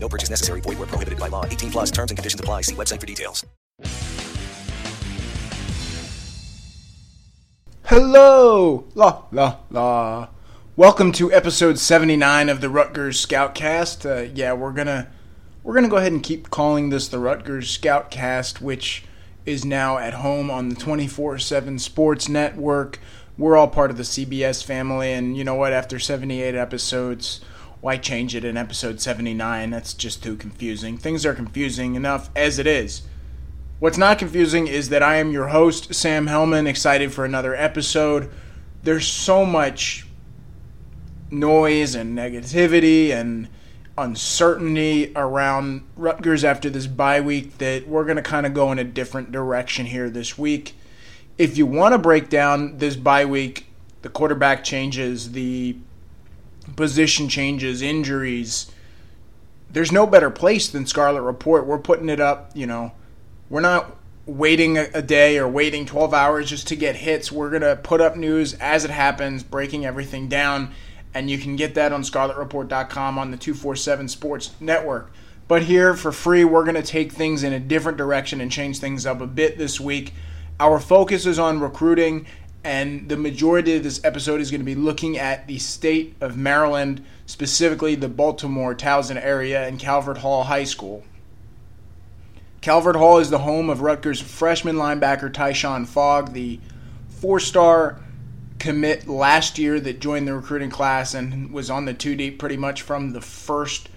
No purchase necessary. Void where prohibited by law. 18 plus terms and conditions apply. See website for details. Hello! La, la, la. Welcome to episode 79 of the Rutgers Scoutcast. Uh, yeah, we're gonna we're gonna go ahead and keep calling this the Rutgers Scoutcast, which is now at home on the 24/7 Sports Network. We're all part of the CBS family, and you know what? After 78 episodes, why change it in episode 79? That's just too confusing. Things are confusing enough as it is. What's not confusing is that I am your host, Sam Hellman, excited for another episode. There's so much noise and negativity and uncertainty around Rutgers after this bye week that we're going to kind of go in a different direction here this week. If you want to break down this bye week, the quarterback changes, the position changes, injuries, there's no better place than Scarlet Report. We're putting it up, you know, we're not waiting a, day or waiting 12 hours just to get hits. We're going to put up news as it happens, breaking everything down, and you can get that on scarletreport.com on the 247 Sports Network. But here for free, we're going to take things in a different direction and change things up a bit this week. Our focus is on recruiting, and the majority of this episode is going to be looking at the state of Maryland, specifically the Baltimore Towson area and Calvert Hall High School. Calvert Hall is the home of Rutgers freshman linebacker Tyshon Fogg, the four star commit last year that joined the recruiting class and was on the two deep pretty much from the first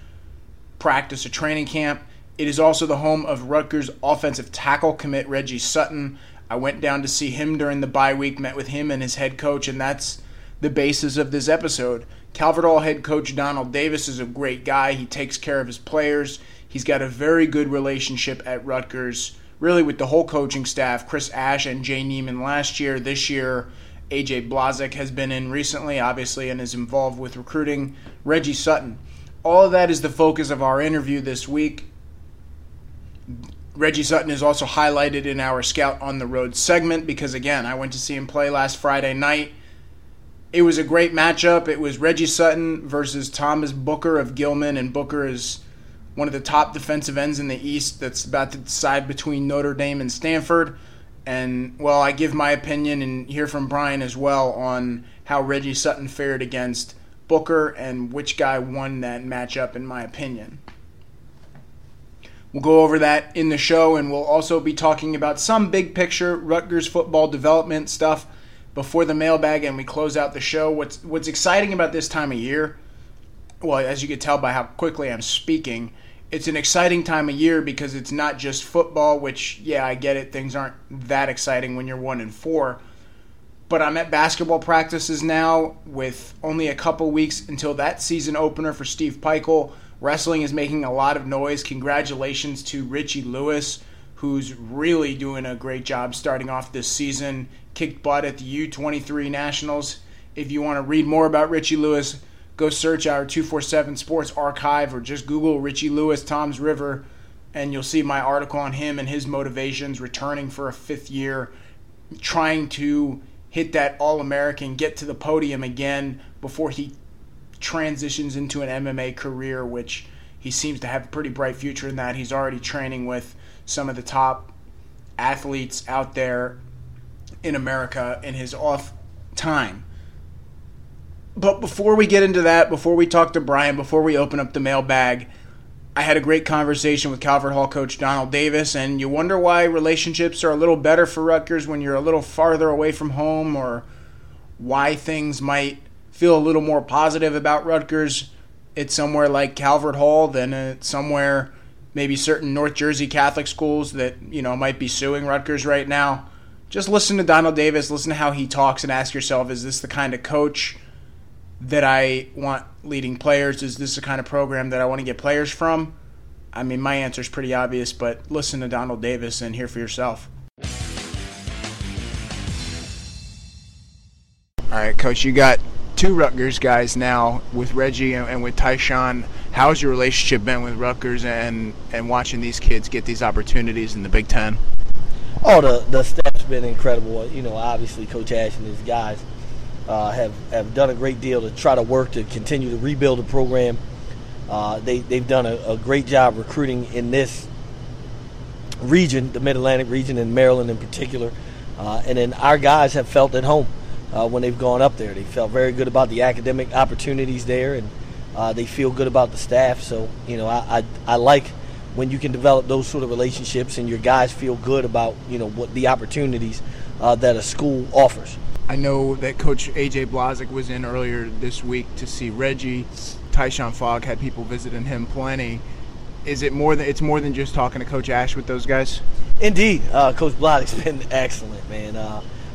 practice of training camp. It is also the home of Rutgers offensive tackle commit Reggie Sutton. I went down to see him during the bye week, met with him and his head coach, and that's the basis of this episode. Calvert Hall head coach Donald Davis is a great guy. He takes care of his players. He's got a very good relationship at Rutgers, really with the whole coaching staff. Chris Ash and Jay Niemann last year. This year, AJ Blazek has been in recently, obviously, and is involved with recruiting Reggie Sutton. All of that is the focus of our interview this week. Reggie Sutton is also highlighted in our Scout on the Road segment because, again, I went to see him play last Friday night. It was a great matchup. It was Reggie Sutton versus Thomas Booker of Gilman, and Booker is one of the top defensive ends in the East that's about to decide between Notre Dame and Stanford. And, well, I give my opinion and hear from Brian as well on how Reggie Sutton fared against Booker and which guy won that matchup, in my opinion. We'll go over that in the show, and we'll also be talking about some big picture Rutgers football development stuff before the mailbag, and we close out the show. What's what's exciting about this time of year? Well, as you can tell by how quickly I'm speaking, it's an exciting time of year because it's not just football, which yeah, I get it. Things aren't that exciting when you're one and four. But I'm at basketball practices now with only a couple weeks until that season opener for Steve Pikiell. Wrestling is making a lot of noise. Congratulations to Richie Lewis, who's really doing a great job starting off this season. Kicked butt at the U23 Nationals. If you want to read more about Richie Lewis, go search our 247 Sports archive or just Google Richie Lewis Toms River and you'll see my article on him and his motivations returning for a fifth year, trying to hit that All American, get to the podium again before he transitions into an MMA career, which he seems to have a pretty bright future in that. He's already training with some of the top athletes out there in America in his off time. But before we get into that, before we talk to Brian, before we open up the mailbag, I had a great conversation with Calvert Hall coach Donald Davis, and you wonder why relationships are a little better for Rutgers when you're a little farther away from home, or why things might feel a little more positive about Rutgers. It's somewhere like Calvert Hall than it's somewhere maybe certain North Jersey Catholic schools that you know might be suing Rutgers right now. Just listen to Donald Davis, listen to how he talks, and ask yourself: Is this the kind of coach? that I want leading players? Is this the kind of program that I want to get players from? I mean, my answer is pretty obvious, but listen to Donald Davis and hear for yourself. All right, Coach, you got two Rutgers guys now with Reggie and, and with Tyshon. How's your relationship been with Rutgers and, and watching these kids get these opportunities in the Big Ten? Oh, the, the staff's been incredible. You know, obviously, Coach Ash and his guys uh, have, have done a great deal to try to work to continue to rebuild the program. Uh, they, they've done a, a great job recruiting in this region, the Mid Atlantic region, and Maryland in particular. Uh, and then our guys have felt at home uh, when they've gone up there. They felt very good about the academic opportunities there, and uh, they feel good about the staff. So, you know, I, I, I like when you can develop those sort of relationships and your guys feel good about, you know, what the opportunities uh, that a school offers. I know that Coach AJ Blazek was in earlier this week to see Reggie. Tyshon Fogg had people visiting him plenty. Is it more than it's more than just talking to Coach Ash with those guys? Indeed, uh, Coach Blazek's been excellent, man.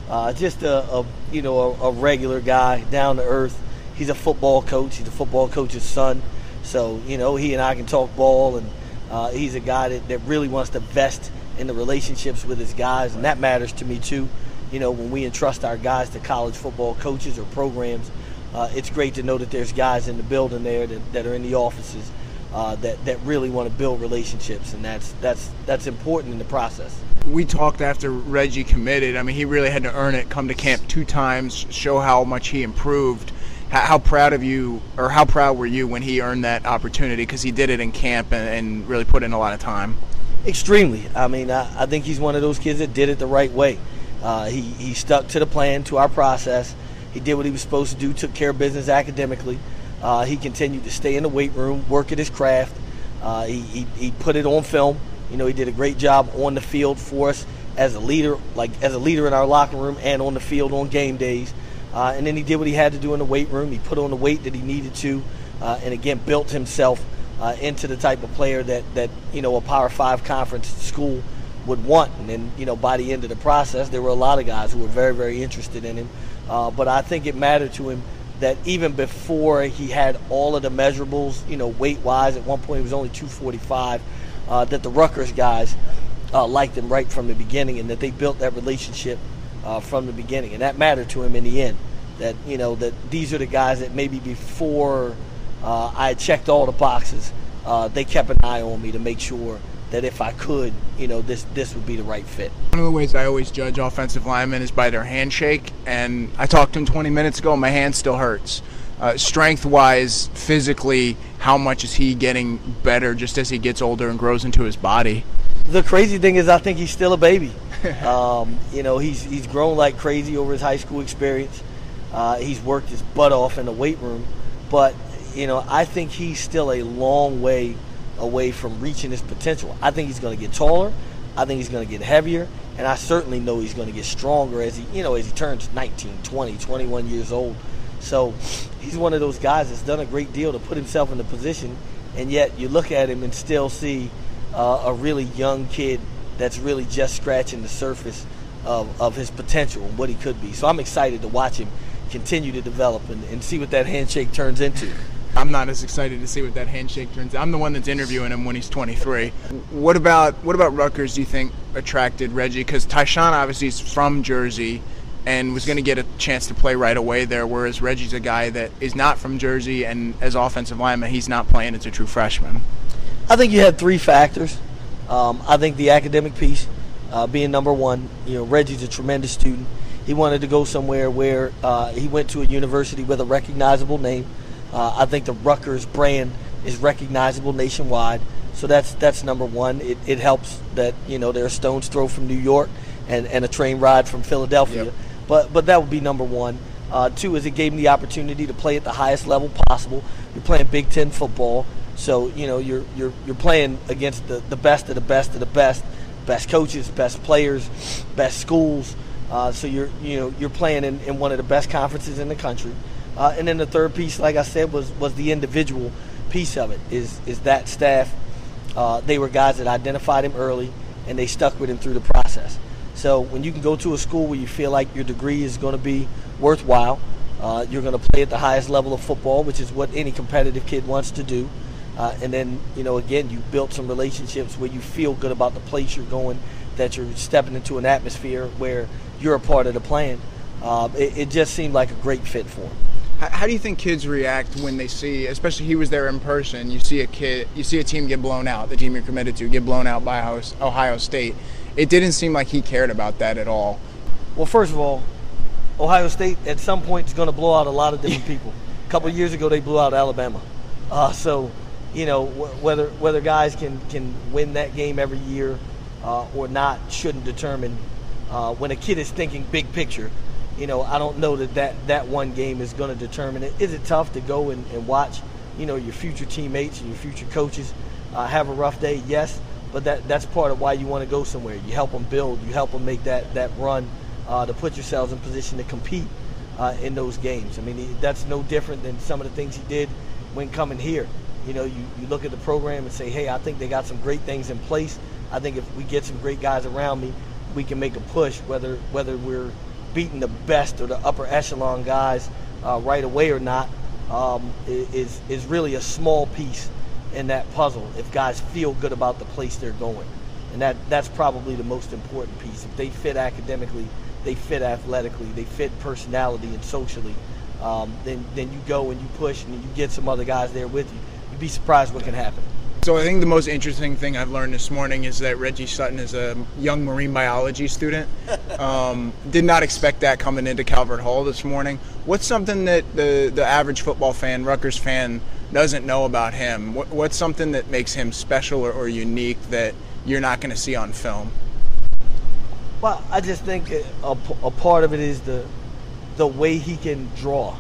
Uh, just a, a, you know a, a, regular guy, down to earth. He's a football coach. He's a football coach's son. So you know he and I can talk ball, and uh, he's a guy that, that really wants to vest in the relationships with his guys, and that matters to me too. You know when we entrust our guys to college football coaches or programs, uh, it's great to know that there's guys in the building there that, that are in the offices uh, that that really want to build relationships, and that's that's that's important in the process we talked after Reggie committed. I mean, he really had to earn it. Come to camp two times, show how much he improved. How, how proud of you, or how proud were you when he earned that opportunity? Because he did it in camp and, and, really put in a lot of time. Extremely. I mean, I, I, think he's one of those kids that did it the right way. Uh, he he stuck to the plan, to our process. He did what he was supposed to do. Took care of business academically. Uh, he continued to stay in the weight room, work at his craft. Uh, he, he, he put it on film you know, he did a great job on the field for us as a leader, like as a leader in our locker room and on the field on game days. Uh, and then he did what he had to do in the weight room. He put on the weight that he needed to, uh, and again built himself uh, into the type of player that that you know a Power Five conference school would want. And then you know by the end of the process, there were a lot of guys who were very very interested in him. Uh, but I think it mattered to him that even before he had all of the measurables, you know, weight wise, at one point he was only 245 uh, that the Rutgers guys uh, liked him right from the beginning, and that they built that relationship uh, from the beginning, and that mattered to him in the end. That you know that these are the guys that maybe before uh, I checked all the boxes, uh, they kept an eye on me to make sure that if I could, you know, this this would be the right fit. One of the ways I always judge offensive linemen is by their handshake, and I talked to him 20 minutes ago. My hand still hurts. Uh, strength wise, physically, how much is he getting better just as he gets older and grows into his body? The crazy thing is, I think he's still a baby. um, you know, he's he's grown like crazy over his high school experience. Uh, he's worked his butt off in the weight room, but you know, I think he's still a long way away from reaching his potential. I think he's going to get taller. I think he's going to get heavier, and I certainly know he's going to get stronger as he, you know, as he turns 19, 20, 21 years old. So he's one of those guys that's done a great deal to put himself in the position, and yet you look at him and still see uh, a really young kid that's really just scratching the surface of, of his potential and what he could be. So I'm excited to watch him continue to develop and, and see what that handshake turns into. I'm not as excited to see what that handshake turns. I'm the one that's interviewing him when he's 23. What about what about Rutgers? Do you think attracted Reggie? Because Tyshon obviously is from Jersey and was going to get a chance to play right away there. Whereas Reggie's a guy that is not from Jersey, and as offensive lineman, he's not playing as a true freshman. I think you had three factors. Um, I think the academic piece, uh, being number one. You know, Reggie's a tremendous student. He wanted to go somewhere where uh, he went to a university with a recognizable name. Uh, I think the Rutgers brand is recognizable nationwide. So that's that's number one. It, it helps that you know they're a stone's throw from New York and, and a train ride from Philadelphia. Yep. But but that would be number one. Uh, two is it gave me the opportunity to play at the highest level possible. You're playing Big Ten football, so you know you're you're you're playing against the, the best of the best of the best, best coaches, best players, best schools. Uh, so you're you know you're playing in, in one of the best conferences in the country. Uh, and then the third piece, like I said, was was the individual piece of it. Is is that staff? Uh, they were guys that identified him early, and they stuck with him through the process. So when you can go to a school where you feel like your degree is going to be worthwhile, uh, you're going to play at the highest level of football, which is what any competitive kid wants to do. Uh, and then, you know, again, you built some relationships where you feel good about the place you're going, that you're stepping into an atmosphere where you're a part of the plan. Uh, it, it, just seemed like a great fit for him. How, how, do you think kids react when they see, especially he was there in person, you see a kid, you see a team get blown out, the team you're committed to get blown out by Ohio State. It didn't seem like he cared about that at all. Well, first of all, Ohio State at some point is going to blow out a lot of different people. A couple years ago, they blew out Alabama. Uh, so you know whether whether guys can can win that game every year uh, or not shouldn't determine uh, when a kid is thinking big picture. You know, I don't know that that, that one game is going to determine it. Is it tough to go and, and watch, you know, your future teammates and your future coaches uh, have a rough day? Yes, but that that's part of why you want to go somewhere. You help them build. You help them make that that run uh, to put yourselves in position to compete uh, in those games. I mean, that's no different than some of the things he did when coming here. You know, you, you look at the program and say, hey, I think they got some great things in place. I think if we get some great guys around me, we can make a push, whether whether we're beating the best or the upper echelon guys uh, right away or not, um, is is really a small piece in that puzzle. If guys feel good about the place they're going, and that that's probably the most important piece. If they fit academically, they fit athletically, they fit personality and socially, um, then then you go and you push and you get some other guys there with you you'd be surprised what can happen. So I think the most interesting thing I've learned this morning is that Reggie Sutton is a young marine biology student. Um, did not expect that coming into Calvert Hall this morning. What's something that the the average football fan, Rutgers fan, doesn't know about him? What, what's something that makes him special or, or unique that you're not going to see on film? Well, I just think a, a part of it is the the way he can draw.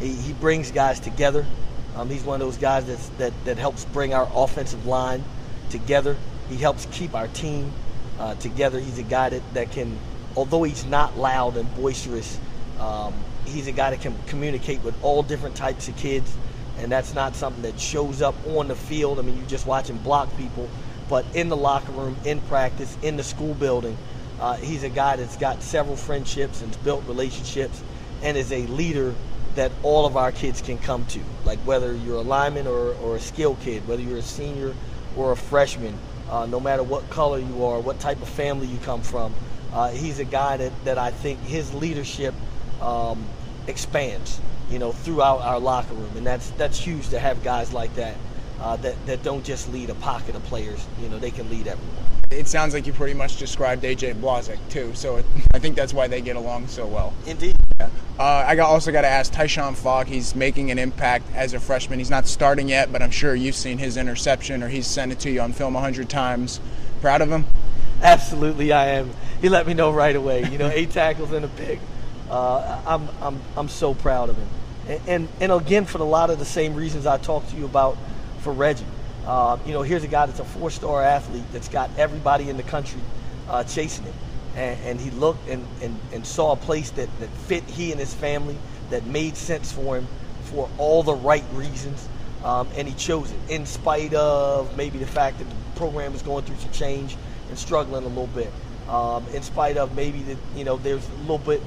He, he brings guys together. Um, he's one of those guys that's, that, that helps bring our offensive line together. He helps keep our team uh, together. He's a guy that, that can, although he's not loud and boisterous, um, he's a guy that can communicate with all different types of kids. And that's not something that shows up on the field. I mean, you just watch him block people, but in the locker room, in practice, in the school building, uh, he's a guy that's got several friendships and built relationships and is a leader that all of our kids can come to. Like whether you're a lineman or, or a skill kid, whether you're a senior or a freshman, uh, no matter what color you are, what type of family you come from, uh, he's a guy that, that I think his leadership um, expands, you know, throughout our locker room, and that's that's huge to have guys like that uh, that that don't just lead a pocket of players. You know, they can lead everyone. It sounds like you pretty much described AJ Blazek too, so it, I think that's why they get along so well. Indeed. Yeah. Uh, I got, also got to ask Tyshon Fogg. He's making an impact as a freshman. He's not starting yet, but I'm sure you've seen his interception or he's sent it to you on film a hundred times. Proud of him? Absolutely, I am. He let me know right away. You know, eight tackles and a pick. Uh, I'm, I'm, I'm so proud of him. And, and, and again, for a lot of the same reasons I talked to you about for Reggie. Uh, you know, here's a guy that's a four-star athlete that's got everybody in the country uh, chasing him. And, and, he looked and, and, and saw a place that, that fit he and his family, that made sense for him for all the right reasons. Um, and he chose it in spite of maybe the fact that the program is going through some change and struggling a little bit. Um, in spite of maybe that you know there's a little bit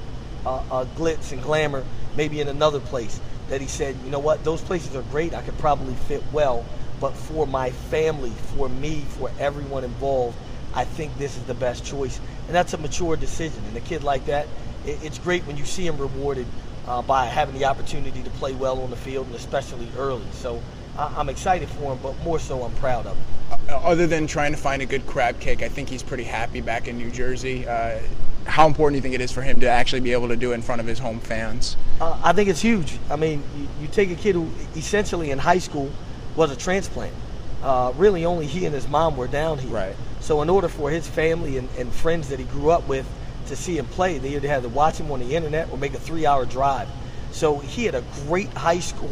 uh, uh, glitz and glamour maybe in another place that he said, you know what, those places are great. I could probably fit well, but for my family, for me, for everyone involved, I think this is the best choice. And that's a mature decision. And a kid like that, it's great when you see him rewarded uh, by having the opportunity to play well on the field, and especially early. So I, am excited for him, but more so, I'm proud of him. Uh, other than trying to find a good crab cake, I think he's pretty happy back in New Jersey. Uh, how important do you think it is for him to actually be able to do it in front of his home fans? Uh, I think it's huge. I mean, you, you, take a kid who essentially in high school was a transplant. Uh, really, only he and his mom were down here. Right. So, in order for his family and, and friends that he grew up with to see him play, they either had to watch him on the internet or make a three-hour drive. So he had a great high school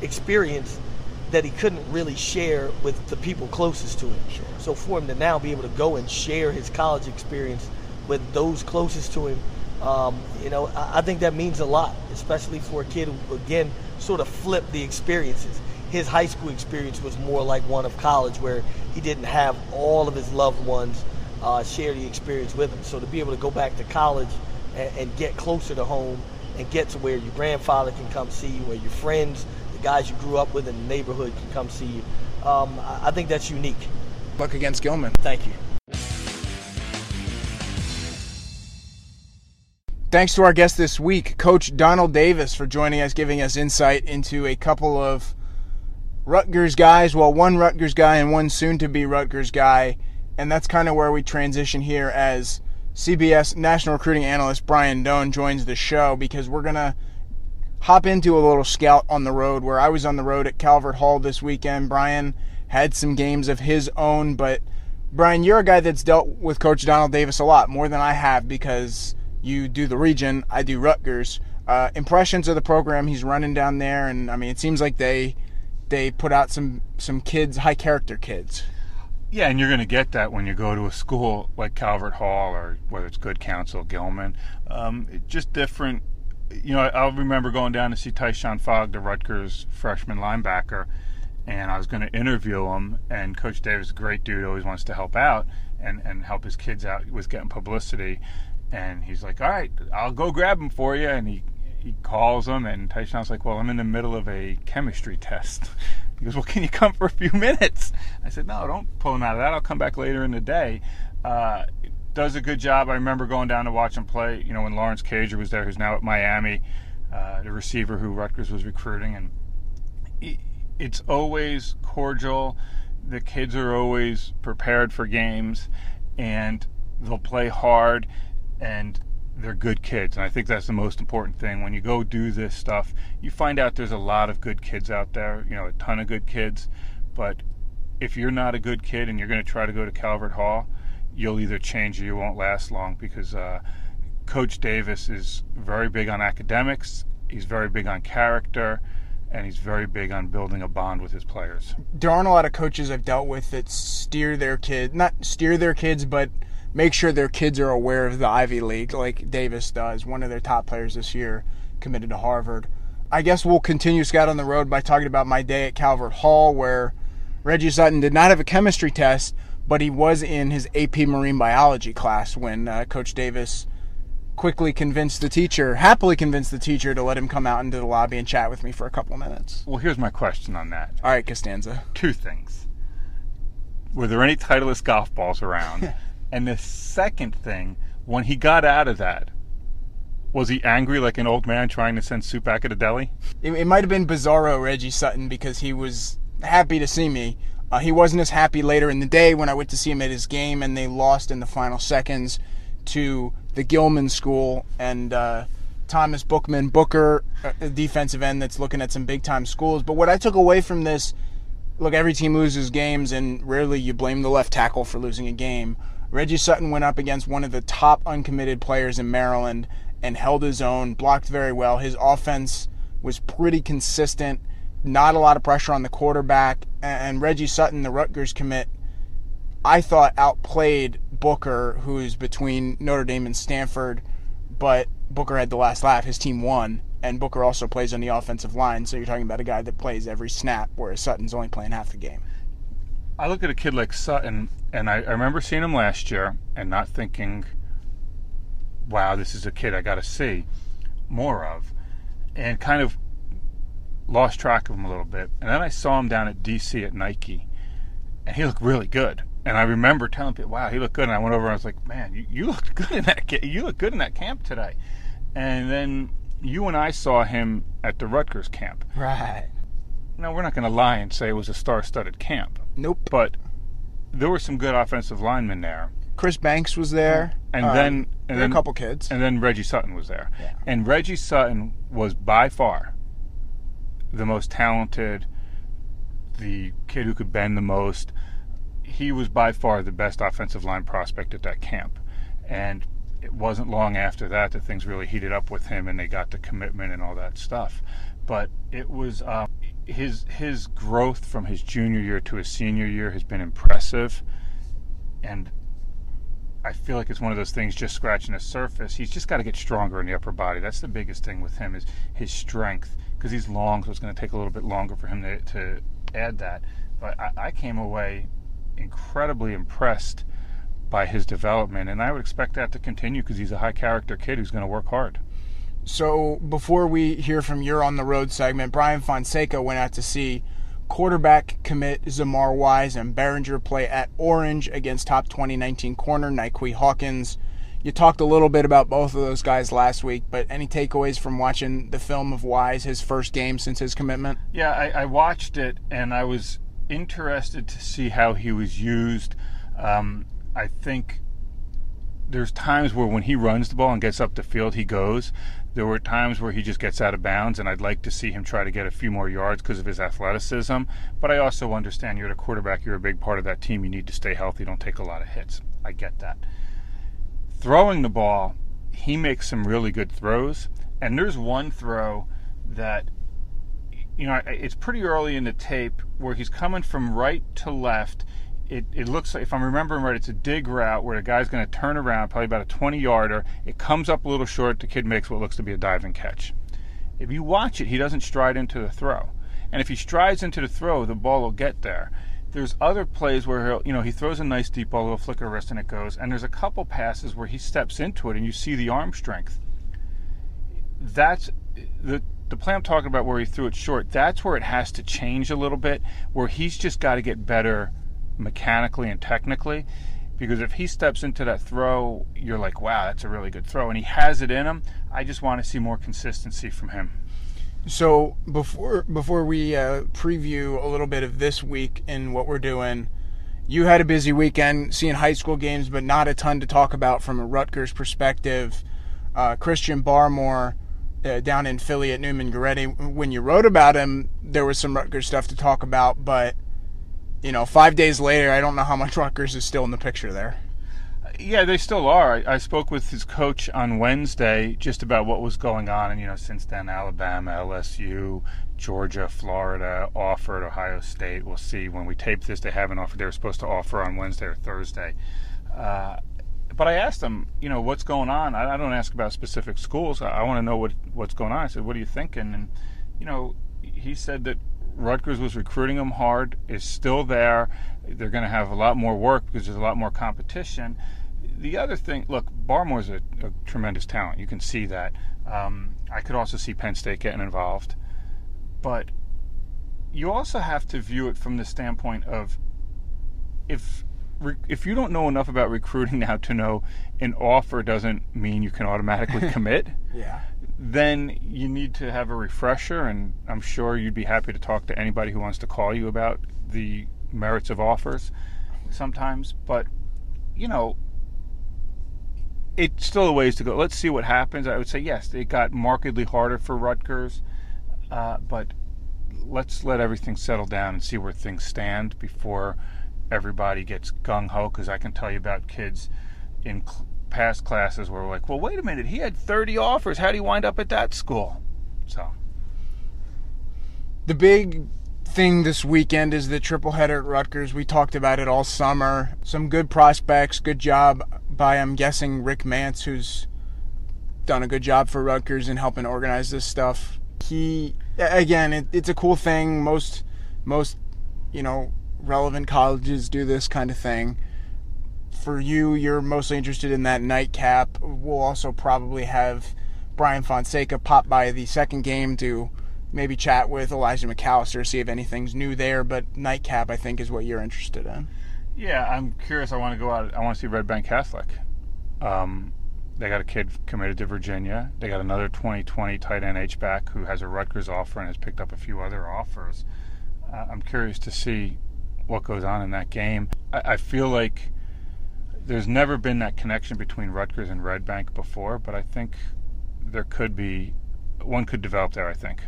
experience that he couldn't really share with the people closest to him. Sure. So for him to now be able to go and share his college experience with those closest to him, um, you know, I, I think that means a lot, especially for a kid who, again, sort of flipped the experiences. His high school experience was more like one of college, where he didn't have all of his loved ones uh, share the experience with him. So to be able to go back to college and, and get closer to home and get to where your grandfather can come see you, where your friends, the guys you grew up with in the neighborhood can come see you, um, I think that's unique. Luck against Gilman. Thank you. Thanks to our guest this week, Coach Donald Davis, for joining us, giving us insight into a couple of Rutgers guys. Well, one Rutgers guy and one soon to be Rutgers guy. And that's kind of where we transition here as CBS national recruiting analyst Brian Dohn joins the show because we're going to hop into a little scout on the road where I was on the road at Calvert Hall this weekend. Brian had some games of his own, but Brian, you're a guy that's dealt with Coach Donald Davis a lot more than I have because you do the region, I do Rutgers. Uh, impressions of the program he's running down there, and I mean, it seems like they they put out some some kids, high character kids. Yeah, and you're going to get that when you go to a school like Calvert Hall or whether it's Good Counsel, Gilman. Um, just different. You know, I'll remember going down to see Tyshon Fogg, the Rutgers freshman linebacker, and I was going to interview him. And Coach Davis, a great dude, always wants to help out and, and help his kids out with getting publicity. And he's like, "All right, I'll go grab him for you." And he he calls him, and Tyshon's like, "Well, I'm in the middle of a chemistry test." He goes, "Well, can you come for a few minutes?" I said, "No, don't pull him out of that. I'll come back later in the day." Uh, does a good job. I remember going down to watch him play. You know, when Lawrence Cager was there, who's now at Miami, uh, the receiver who Rutgers was recruiting, and it's always cordial. The kids are always prepared for games, and they'll play hard and they're good kids. And I think that's the most important thing. When you go do this stuff, you find out there's a lot of good kids out there, you know, a ton of good kids. But if you're not a good kid and you're going to try to go to Calvert Hall, you'll either change or you won't last long because uh, Coach Davis is very big on academics, he's very big on character. And he's very big on building a bond with his players. There aren't a lot of coaches I've dealt with that steer their kid, not steer their kids, but make sure their kids are aware of the Ivy League, like Davis does. One of their top players this year committed to Harvard. I guess we'll continue Scout on the Road by talking about my day at Calvert Hall, where Reggie Sutton did not have a chemistry test, but he was in his AP Marine Biology class when uh, Coach Davis quickly convinced the teacher, happily convinced the teacher to let him come out into the lobby and chat with me for a couple of minutes. Well, here's my question on that. All right, Costanza. Two things. Were there any Titleist golf balls around? And the second thing, when he got out of that, was he angry like an old man trying to send soup back at a deli? It, it might have been bizarro Reggie Sutton because he was happy to see me. Uh, he wasn't as happy later in the day when I went to see him at his game and they lost in the final seconds to the Gilman School and uh, Thomas Bookman Booker, a defensive end that's looking at some big time schools. But what I took away from this look, every team loses games and rarely you blame the left tackle for losing a game. Reggie Sutton went up against one of the top uncommitted players in Maryland and held his own, blocked very well. His offense was pretty consistent, not a lot of pressure on the quarterback. And Reggie Sutton, the Rutgers commit, I thought outplayed Booker, who's between Notre Dame and Stanford, but Booker had the last laugh. His team won, and Booker also plays on the offensive line. So you're talking about a guy that plays every snap, whereas Sutton's only playing half the game. I look at a kid like Sutton, and I, I remember seeing him last year and not thinking, wow, this is a kid I got to see more of, and kind of lost track of him a little bit. And then I saw him down at DC at Nike, and he looked really good. And I remember telling people, "Wow, he looked good." And I went over and I was like, "Man, you, you looked good in that you looked good in that camp today." And then you and I saw him at the Rutgers camp. Right. Now we're not going to lie and say it was a star-studded camp. Nope. But there were some good offensive linemen there. Chris Banks was there, and um, then and then a couple kids, and then Reggie Sutton was there. Yeah. And Reggie Sutton was by far the most talented, the kid who could bend the most. He was by far the best offensive line prospect at that camp, and it wasn't long after that that things really heated up with him, and they got the commitment and all that stuff. But it was. Um, his his growth from his junior year to his senior year has been impressive, and I feel like it's one of those things just scratching the surface. He's just got to get stronger in the upper body. That's the biggest thing with him is his strength because he's long, so it's going to take a little bit longer for him to, to add that. But I, I came away incredibly impressed by his development, and I would expect that to continue because he's a high character kid who's going to work hard. So before we hear from your on the road segment, Brian Fonseca went out to see quarterback commit Zamar Wise and Behringer play at Orange against top 2019 corner Niquay Hawkins. You talked a little bit about both of those guys last week, but any takeaways from watching the film of Wise, his first game since his commitment? Yeah, I, I watched it and I was interested to see how he was used. Um, I think there's times where when he runs the ball and gets up the field, he goes. There were times where he just gets out of bounds, and I'd like to see him try to get a few more yards because of his athleticism. But I also understand you're the quarterback, you're a big part of that team, you need to stay healthy, don't take a lot of hits. I get that. Throwing the ball, he makes some really good throws, and there's one throw that you know, it's pretty early in the tape where he's coming from right to left. It, it looks like, if I'm remembering right, it's a dig route where the guy's going to turn around, probably about a 20 yarder. It comes up a little short. The kid makes what looks to be a diving catch. If you watch it, he doesn't stride into the throw. And if he strides into the throw, the ball will get there. There's other plays where he'll, you know, he throws a nice deep ball, a little flicker wrist, and it goes. And there's a couple passes where he steps into it, and you see the arm strength. That's the the play I'm talking about where he threw it short, that's where it has to change a little bit, where he's just got to get better mechanically and technically. Because if he steps into that throw, you're like, wow, that's a really good throw. And he has it in him. I just want to see more consistency from him. So before before we uh, preview a little bit of this week and what we're doing, you had a busy weekend seeing high school games, but not a ton to talk about from a Rutgers perspective. Uh, Christian Barmore uh, down in Philly at Neumann Goretti. When you wrote about him, there was some Rutgers stuff to talk about, but you know, five days later, I don't know how much Rutgers is still in the picture there. Yeah, they still are. I, spoke with his coach on Wednesday just about what was going on, and you know, since then, Alabama, LSU, Georgia, Florida offered Ohio State. We'll see when we tape this. They haven't offered. They were supposed to offer on Wednesday or Thursday. Uh, but I asked him, you know, what's going on. I, I don't ask about specific schools. I, I want to know what what's going on. I said, what are you thinking? And you know, he said that Rutgers was recruiting him hard. Is still there. They're going to have a lot more work because there's a lot more competition. The other thing, look, Barmore's a, a tremendous talent. You can see that. Um, I could also see Penn State getting involved, but you also have to view it from the standpoint of if if you don't know enough about recruiting now to know an offer doesn't mean you can automatically commit, yeah. Then you need to have a refresher. And I'm sure you'd be happy to talk to anybody who wants to call you about the merits of offers sometimes. But, you know, it's still a ways to go. Let's see what happens. I would say, yes, it got markedly harder for Rutgers, uh, but let's let everything settle down and see where things stand before everybody gets gung ho because I can tell you about kids in past classes we're like, well, wait a minute, he had 30 offers. How do you wind up at that school? So. The big thing this weekend is the triple header at Rutgers. We talked about it all summer. Some good prospects, good job by, I'm guessing, Rick Mance, who's done a good job for Rutgers in helping organize this stuff. He, again, it, it's a cool thing. Most, most, you know, relevant colleges do this kind of thing. For you, you're mostly interested in that nightcap. We'll also probably have Brian Fonseca pop by the second game to maybe chat with Elijah McAllister, see if anything's new there. But nightcap, I think, is what you're interested in. Yeah, I'm curious. I want to go out. I want to see Red Bank Catholic. Um, they got a kid committed to Virginia. They got another 2020 tight end H back who has a Rutgers offer and has picked up a few other offers. Uh, I'm curious to see what goes on in that game. I, I feel like there's never been that connection between Rutgers and Red Bank before, but I think there could be one could develop there. I think.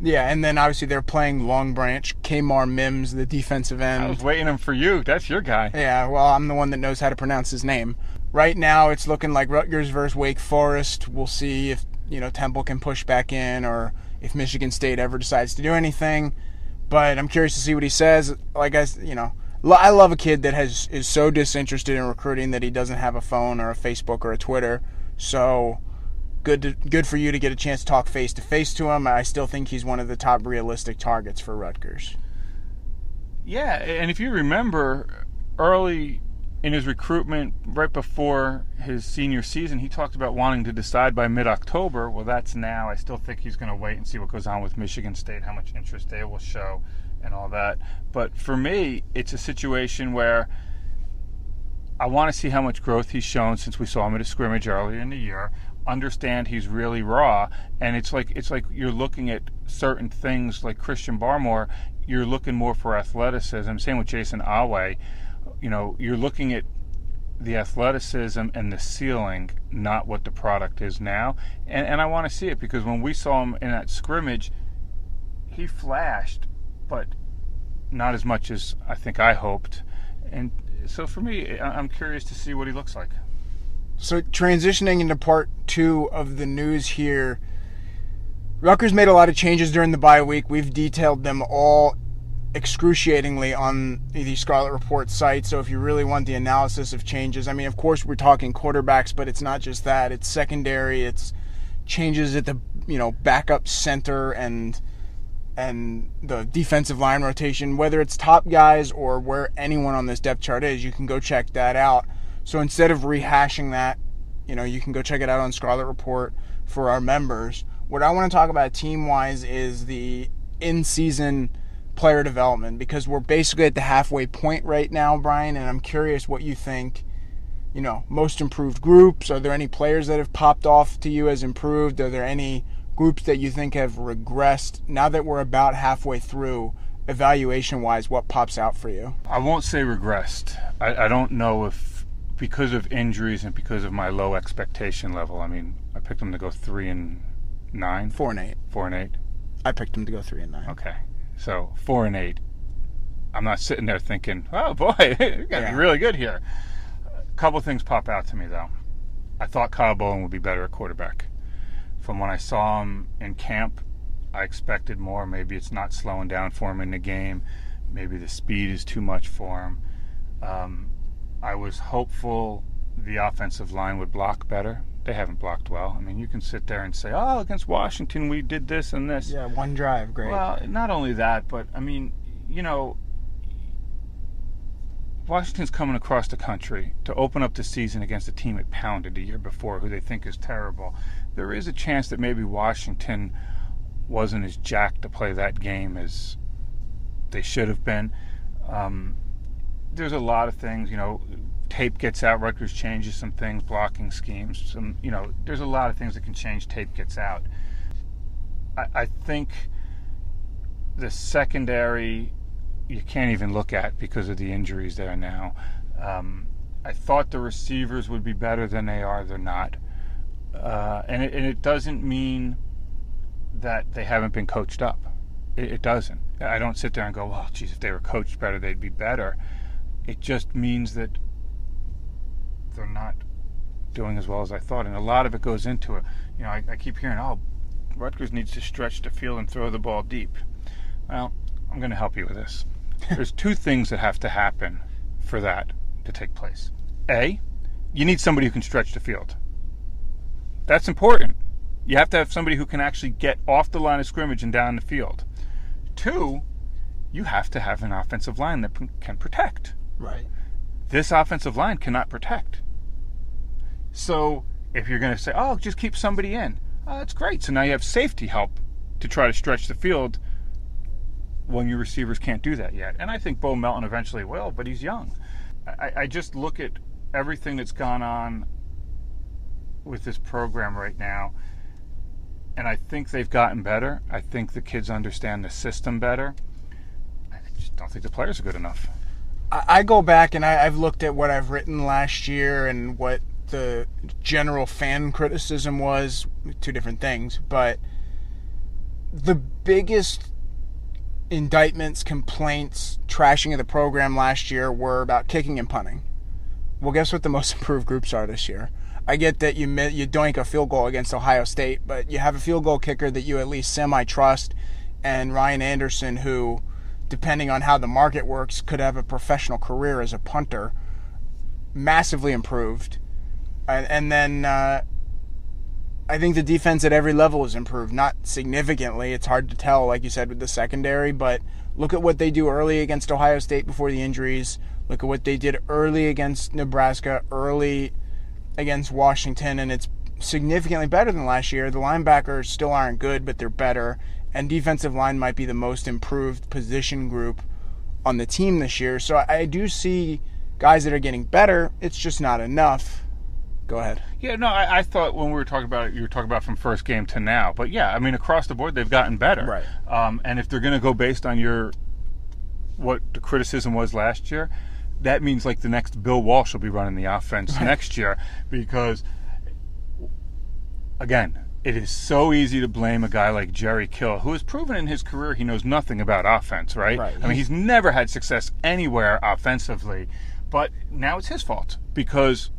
Yeah, and then obviously they're playing Long Branch, Kamar Mims, the defensive end. I was waiting him for you. That's your guy. Yeah, well, I'm the one that knows how to pronounce his name. Right now, it's looking like Rutgers versus Wake Forest. We'll see if you know Temple can push back in, or if Michigan State ever decides to do anything. But I'm curious to see what he says. Like I, you know, I love a kid that has is so disinterested in recruiting that he doesn't have a phone or a Facebook or a Twitter. So good, to, good for you to get a chance to talk face to face to him. I still think he's one of the top realistic targets for Rutgers. Yeah, and if you remember, early in his recruitment right before his senior season, he talked about wanting to decide by mid October. Well, that's now. I still think he's going to wait and see what goes on with Michigan State, how much interest they will show, and all that. But for me, it's a situation where I want to see how much growth he's shown since we saw him at a scrimmage earlier in the year. Understand he's really raw, and it's like it's like you're looking at certain things like Christian Barmore. You're looking more for athleticism. Same with Jayson Oweh you know, you're looking at the athleticism and the ceiling, not what the product is now. And, and I want to see it because when we saw him in that scrimmage, he flashed, but not as much as I think I hoped. And so for me, I'm curious to see what he looks like. So transitioning into part two of the news here, Rutgers made a lot of changes during the bye week. We've detailed them all excruciatingly on the Scarlet Report site. So if you really want the analysis of changes, I mean, of course we're talking quarterbacks, but it's not just that. It's secondary. It's changes at the you know backup center and and the defensive line rotation. Whether it's top guys or where anyone on this depth chart is, you can go check that out. So instead of rehashing that, you know, you can go check it out on Scarlet Report for our members. What I want to talk about team wise is the in season player development because we're basically at the halfway point right now, Brian, and I'm curious what you think. You know, most improved groups. Are there any players that have popped off to you as improved? Are there any groups that you think have regressed? Now that we're about halfway through, evaluation wise, what pops out for you? I won't say regressed. I, I don't know if because of injuries and because of my low expectation level. I mean, I picked them to go three and nine, four and eight, four and eight. I picked them to go three and nine. Okay, so four and eight. I'm not sitting there thinking, oh boy, you got to yeah. be really good here. A couple things pop out to me though. I thought Kyle Bolin would be better at quarterback. From when I saw him in camp, I expected more. Maybe it's not slowing down for him in the game. Maybe the speed is too much for him. Um, I was hopeful the offensive line would block better they haven't blocked well. I mean, you can sit there and say, "Oh, against Washington we did this and this." Yeah, one drive, great. Well, not only that, but I mean, you know, Washington's coming across the country to open up the season against a team it pounded the year before, who they think is terrible. There is a chance that maybe Washington wasn't as jacked to play that game as they should have been. Um, there's a lot of things, you know tape gets out, Rutgers changes some things, blocking schemes, some you know, there's a lot of things that can change. Tape gets out. I, I think the secondary you can't even look at because of the injuries there now. Um, I thought the receivers would be better than they are. They're not, uh, and, it, and it doesn't mean that they haven't been coached up. It, it doesn't. I don't sit there and go, "Well, geez, if they were coached better, they'd be better." It just means that they're not doing as well as I thought, and a lot of it goes into it. You know, I, I keep hearing, "Oh, Rutgers needs to stretch the field and throw the ball deep." Well, I'm going to help you with this. There's two things that have to happen for that to take place. A, you need somebody who can stretch the field. That's important. You have to have somebody who can actually get off the line of scrimmage and down the field. Two, you have to have an offensive line that can protect. Right. This offensive line cannot protect. So if you're going to say, oh, just keep somebody in, oh, that's great. So now you have safety help to try to stretch the field when your receivers can't do that yet. And I think Bo Melton eventually will, but he's young. I, I just look at everything that's gone on with this program right now, and I think they've gotten better. I think the kids understand the system better. I just don't think the players are good enough. I go back and I, have looked at what I've written last year and what the general fan criticism was. Two different things, but the biggest indictments, complaints, trashing of the program last year were about kicking and punting. Well, guess what the most improved groups are this year? I get that you you doink a field goal against Ohio State, but you have a field goal kicker that you at least semi trust, and Ryan Anderson, who depending on how the market works, could have a professional career as a punter, massively improved. And, and then uh, I think the defense at every level has improved. Not significantly. It's hard to tell, like you said, with the secondary, but look at what they do early against Ohio State before the injuries. Look at what they did early against Nebraska, early against Washington, and it's significantly better than last year. The linebackers still aren't good, but they're better. And defensive line might be the most improved position group on the team this year. So I do see guys that are getting better. It's just not enough. Go ahead. Yeah, no, I, I, thought when we were talking about it, you were talking about from first game to now. But yeah, I mean, across the board, they've gotten better. Right. Um, and if they're going to go based on your what the criticism was last year, that means like the next Bill Walsh will be running the offense right. next year because, again, it is so easy to blame a guy like Jerry Kill, who has proven in his career he knows nothing about offense, right? right. I mean, he's never had success anywhere offensively, but now it's his fault because,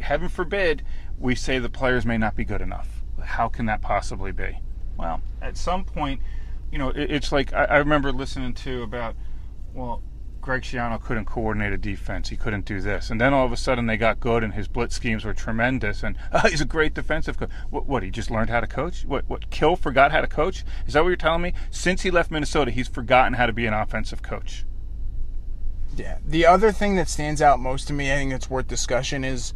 heaven forbid, we say the players may not be good enough. How can that possibly be? Well, at some point, you know, it's like I remember listening to about, well, Greg Schiano couldn't coordinate a defense. He couldn't do this. And then all of a sudden they got good and his blitz schemes were tremendous. And oh, he's a great defensive coach. What, what, he just learned how to coach? What, what, Kill forgot how to coach? Is that what you're telling me? Since he left Minnesota, he's forgotten how to be an offensive coach. Yeah. The other thing that stands out most to me, I think that's worth discussion, is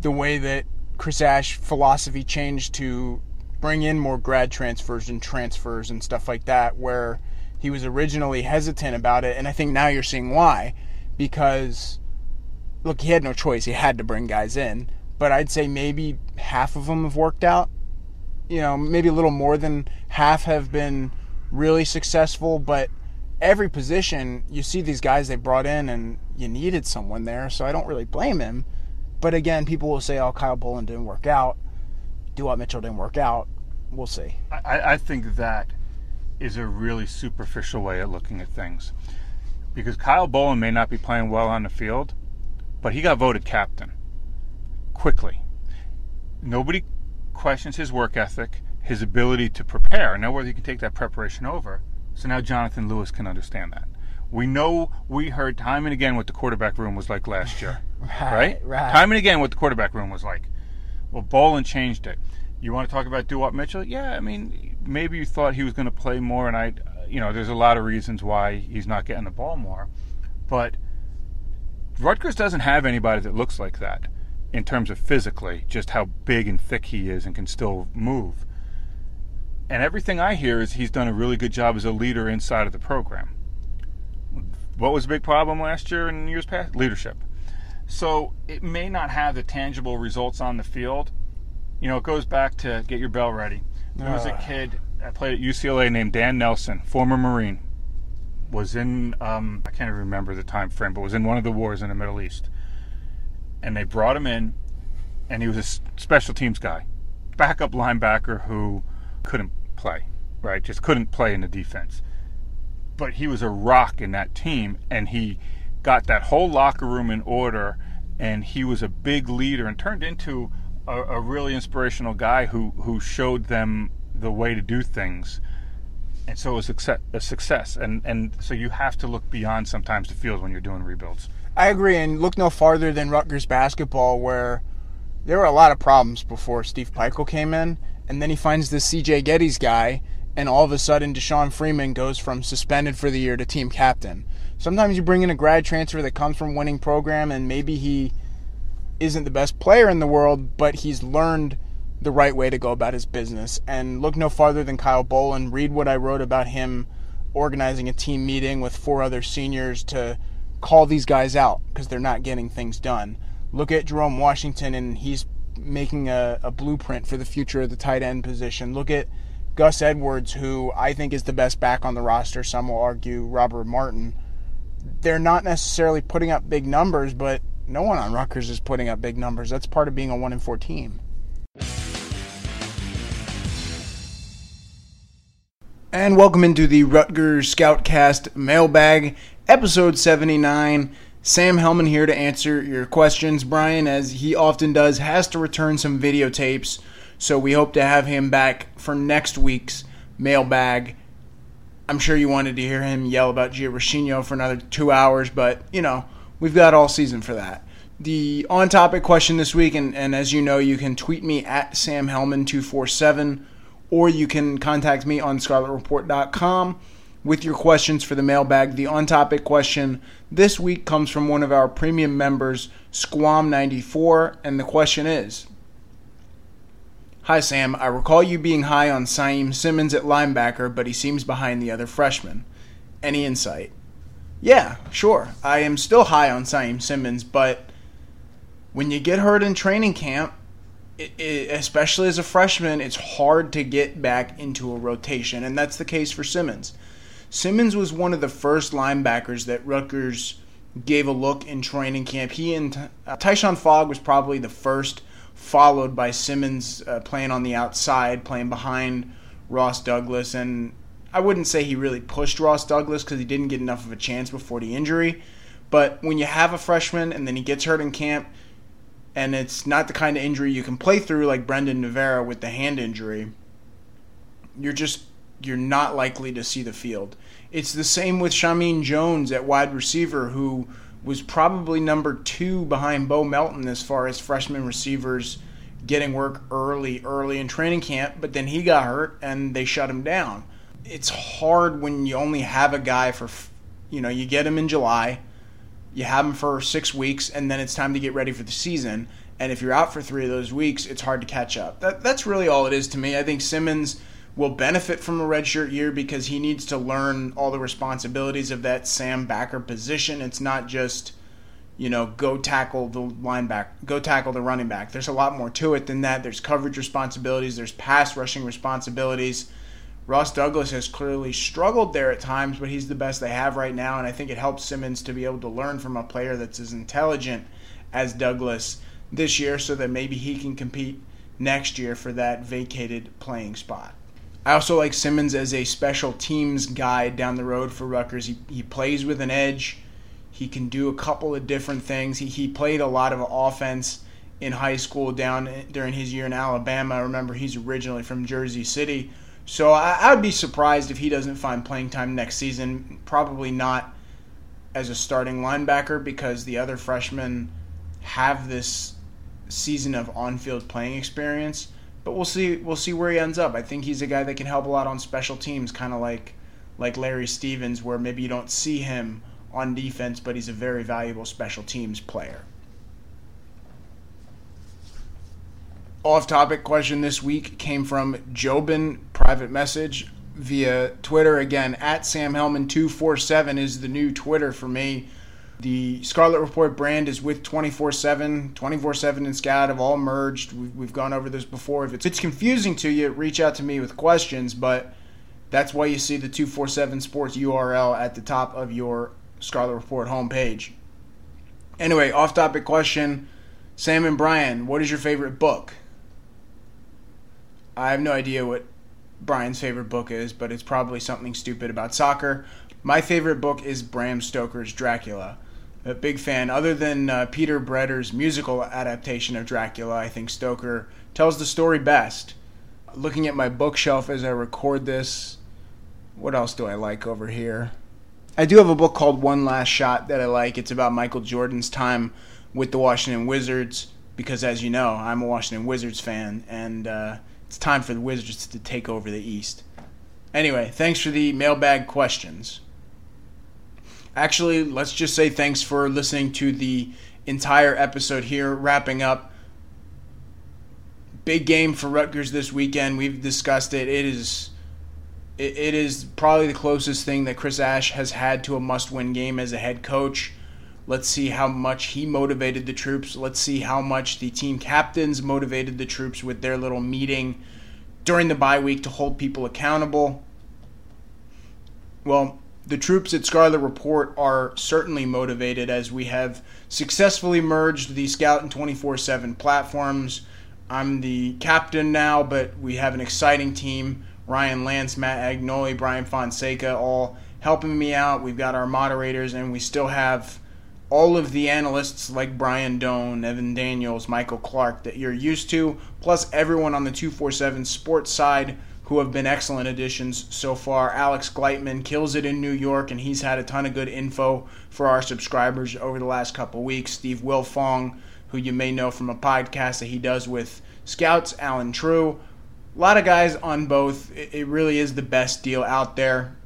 the way that Chris Ash philosophy changed to bring in more grad transfers and transfers and stuff like that, where – he was originally hesitant about it, and I think now you're seeing why. Because, look, he had no choice. He had to bring guys in. But I'd say maybe half of them have worked out. You know, maybe a little more than half have been really successful. But every position, you see these guys they brought in, and you needed someone there. So I don't really blame him. But again, people will say, oh, Kyle Bolin didn't work out. Dewalt Mitchell didn't work out. We'll see. I, I think that is a really superficial way of looking at things. Because Kyle Bolin may not be playing well on the field, but he got voted captain quickly. Nobody questions his work ethic, his ability to prepare. Now, whether he can take that preparation over. So now Jonathan Lewis can understand that. We know we heard time and again what the quarterback room was like last year. right, right? Right. Time and again what the quarterback room was like. Well, Bolin changed it. You want to talk about Dewalt Mitchell? Yeah, I mean, maybe you thought he was going to play more, and I, you know, there's a lot of reasons why he's not getting the ball more, but Rutgers doesn't have anybody that looks like that in terms of physically, just how big and thick he is and can still move. And everything I hear is he's done a really good job as a leader inside of the program. What was a big problem last year and years past? Leadership. So it may not have the tangible results on the field, you know, it goes back to get your bell ready. There was a ah. kid that played at UCLA named Dan Nelson, former Marine, was in um, I can't even remember the time frame, but was in one of the wars in the Middle East, and they brought him in, and he was a special teams guy, backup linebacker who couldn't play, right? Just couldn't play in the defense, but he was a rock in that team, and he got that whole locker room in order, and he was a big leader and turned into a, a really inspirational guy who who showed them the way to do things. And so it was a success. And and so you have to look beyond sometimes the field when you're doing rebuilds. I agree. And look no farther than rutgers basketball where there were a lot of problems before steve pikiell came in. And then he finds this cj gettys guy and all of a sudden deshawn freeman goes from suspended for the year to team captain. Sometimes you bring in a grad transfer that comes from winning program and maybe he isn't the best player in the world, but he's learned the right way to go about his business. And look no farther than Kyle Bolin. Read what I wrote about him organizing a team meeting with four other seniors to call these guys out because they're not getting things done. Look at Jerome Washington, and he's making a, a blueprint for the future of the tight end position. Look at Gus Edwards, who I think is the best back on the roster. Some will argue Robert Martin. They're not necessarily putting up big numbers, but no one on Rutgers is putting up big numbers. That's part of being a one in four team. And welcome into the Rutgers Scoutcast mailbag, episode 79. Sam Hellman here to answer your questions. Brian, as he often does, has to return some videotapes, so we hope to have him back for next week's mailbag. I'm sure you wanted to hear him yell about Gio Rescigno for another two hours, but, you know, we've got all season for that. The on topic question this week, and, and as you know, you can tweet me at Sam Hellman247 or you can contact me on scarletreport.com with your questions for the mailbag. The on topic question this week comes from one of our premium members, Squam94, and the question is Hi, Sam. I recall you being high on Saiem Simmons at linebacker, but he seems behind the other freshmen. Any insight? Yeah, sure. I am still high on Saiem Simmons, but when you get hurt in training camp, it, it, especially as a freshman, it's hard to get back into a rotation, and that's the case for Simmons. Simmons was one of the first linebackers that Rutgers gave a look in training camp. He and uh, Tyshon Fogg was probably the first, followed by Simmons uh, playing on the outside, playing behind Ross Douglas. And I wouldn't say he really pushed Ross Douglas because he didn't get enough of a chance before the injury. But when you have a freshman and then he gets hurt in camp, and it's not the kind of injury you can play through like Brendan Navera with the hand injury, you're just you're not likely to see the field. It's the same with Shameen Jones at wide receiver, who was probably number two behind Bo Melton as far as freshman receivers getting work early, early in training camp, but then he got hurt and they shut him down. It's hard when you only have a guy for, you know, you get him in July you have him for six weeks, and then it's time to get ready for the season. And if you're out for three of those weeks, it's hard to catch up. That, that's really all it is to me. I think Simmons will benefit from a redshirt year because he needs to learn all the responsibilities of that Sam backer position. It's not just, you know, go tackle the linebacker, go tackle the running back. There's a lot more to it than that. There's coverage responsibilities, there's pass rushing responsibilities Ross Douglas has clearly struggled there at times, but he's the best they have right now, and I think it helps Simmons to be able to learn from a player that's as intelligent as Douglas this year so that maybe he can compete next year for that vacated playing spot. I also like Simmons as a special teams guy down the road for Rutgers. He, he plays with an edge. He can do a couple of different things. He, he played a lot of offense in high school down during his year in Alabama. Remember, he's originally from Jersey City. So I, I would be surprised if he doesn't find playing time next season. Probably not as a starting linebacker because the other freshmen have this season of on-field playing experience. But we'll see. We'll see where he ends up. I think he's a guy that can help a lot on special teams, kind of like like Larry Stevens, where maybe you don't see him on defense, but he's a very valuable special teams player. off topic question this week came from Jobin private message via Twitter again at Sam Hellman 247 is the new Twitter for me. The Scarlet Report brand is with 24 7. 24 7 and Scout have all merged. We've, we've gone over this before. If it's, it's confusing to you, reach out to me with questions, but that's why you see the 247 Sports URL at the top of your Scarlet Report homepage. Anyway, off topic question Sam and Brian, what is your favorite book? I have no idea what Brian's favorite book is, but it's probably something stupid about soccer. My favorite book is Bram Stoker's Dracula. A big fan. Other than uh, Peter Bretter's musical adaptation of Dracula, I think Stoker tells the story best. Looking at my bookshelf as I record this, what else do I like over here? I do have a book called One Last Shot that I like. It's about Michael Jordan's time with the Washington Wizards because, as you know, I'm a Washington Wizards fan, and uh, it's time for the Wizards to take over the East. Anyway, thanks for the mailbag questions. Actually, let's just say thanks for listening to the entire episode here, wrapping up. Big game for Rutgers this weekend. We've discussed it. It is it, is probably the closest thing that Chris Ash has had to a must-win game as a head coach. Let's see how much he motivated the troops. Let's see how much the team captains motivated the troops with their little meeting during the bye week to hold people accountable. Well, the troops at Scarlet Report are certainly motivated as we have successfully merged the Scout and 24 7 platforms. I'm the captain now, but we have an exciting team. Ryan Lance, Matt Agnoli, Brian Fonseca all helping me out. We've got our moderators, and we still have all of the analysts like Brian Dohn, Evan Daniels, Michael Clark that you're used to, plus everyone on the 247 sports side who have been excellent additions so far. Alex Gleitman kills it in New York, and he's had a ton of good info for our subscribers over the last couple weeks. Steve Wiltfong, who you may know from a podcast that he does with Scouts, Allen Trieu. A lot of guys on both. It really is the best deal out there.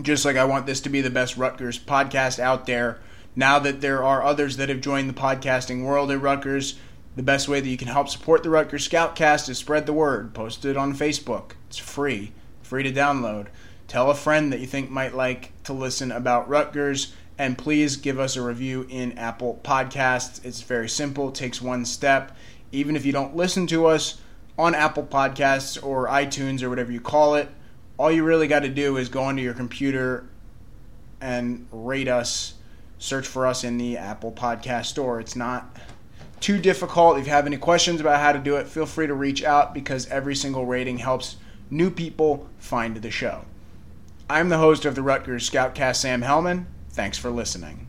just like I want this to be the best Rutgers podcast out there. Now that there are others that have joined the podcasting world at Rutgers, the best way that you can help support the Rutgers Scoutcast is spread the word. Post it on Facebook. It's free, free to download. Tell a friend that you think might like to listen about Rutgers, and please give us a review in Apple Podcasts. It's very simple, it takes one step. Even if you don't listen to us on Apple Podcasts or iTunes or whatever you call it, all you really got to do is go onto your computer and rate us. Search for us in the Apple Podcast Store. It's not too difficult. If you have any questions about how to do it, feel free to reach out because every single rating helps new people find the show. I'm the host of the Rutgers Scoutcast, Sam Hellman. Thanks for listening.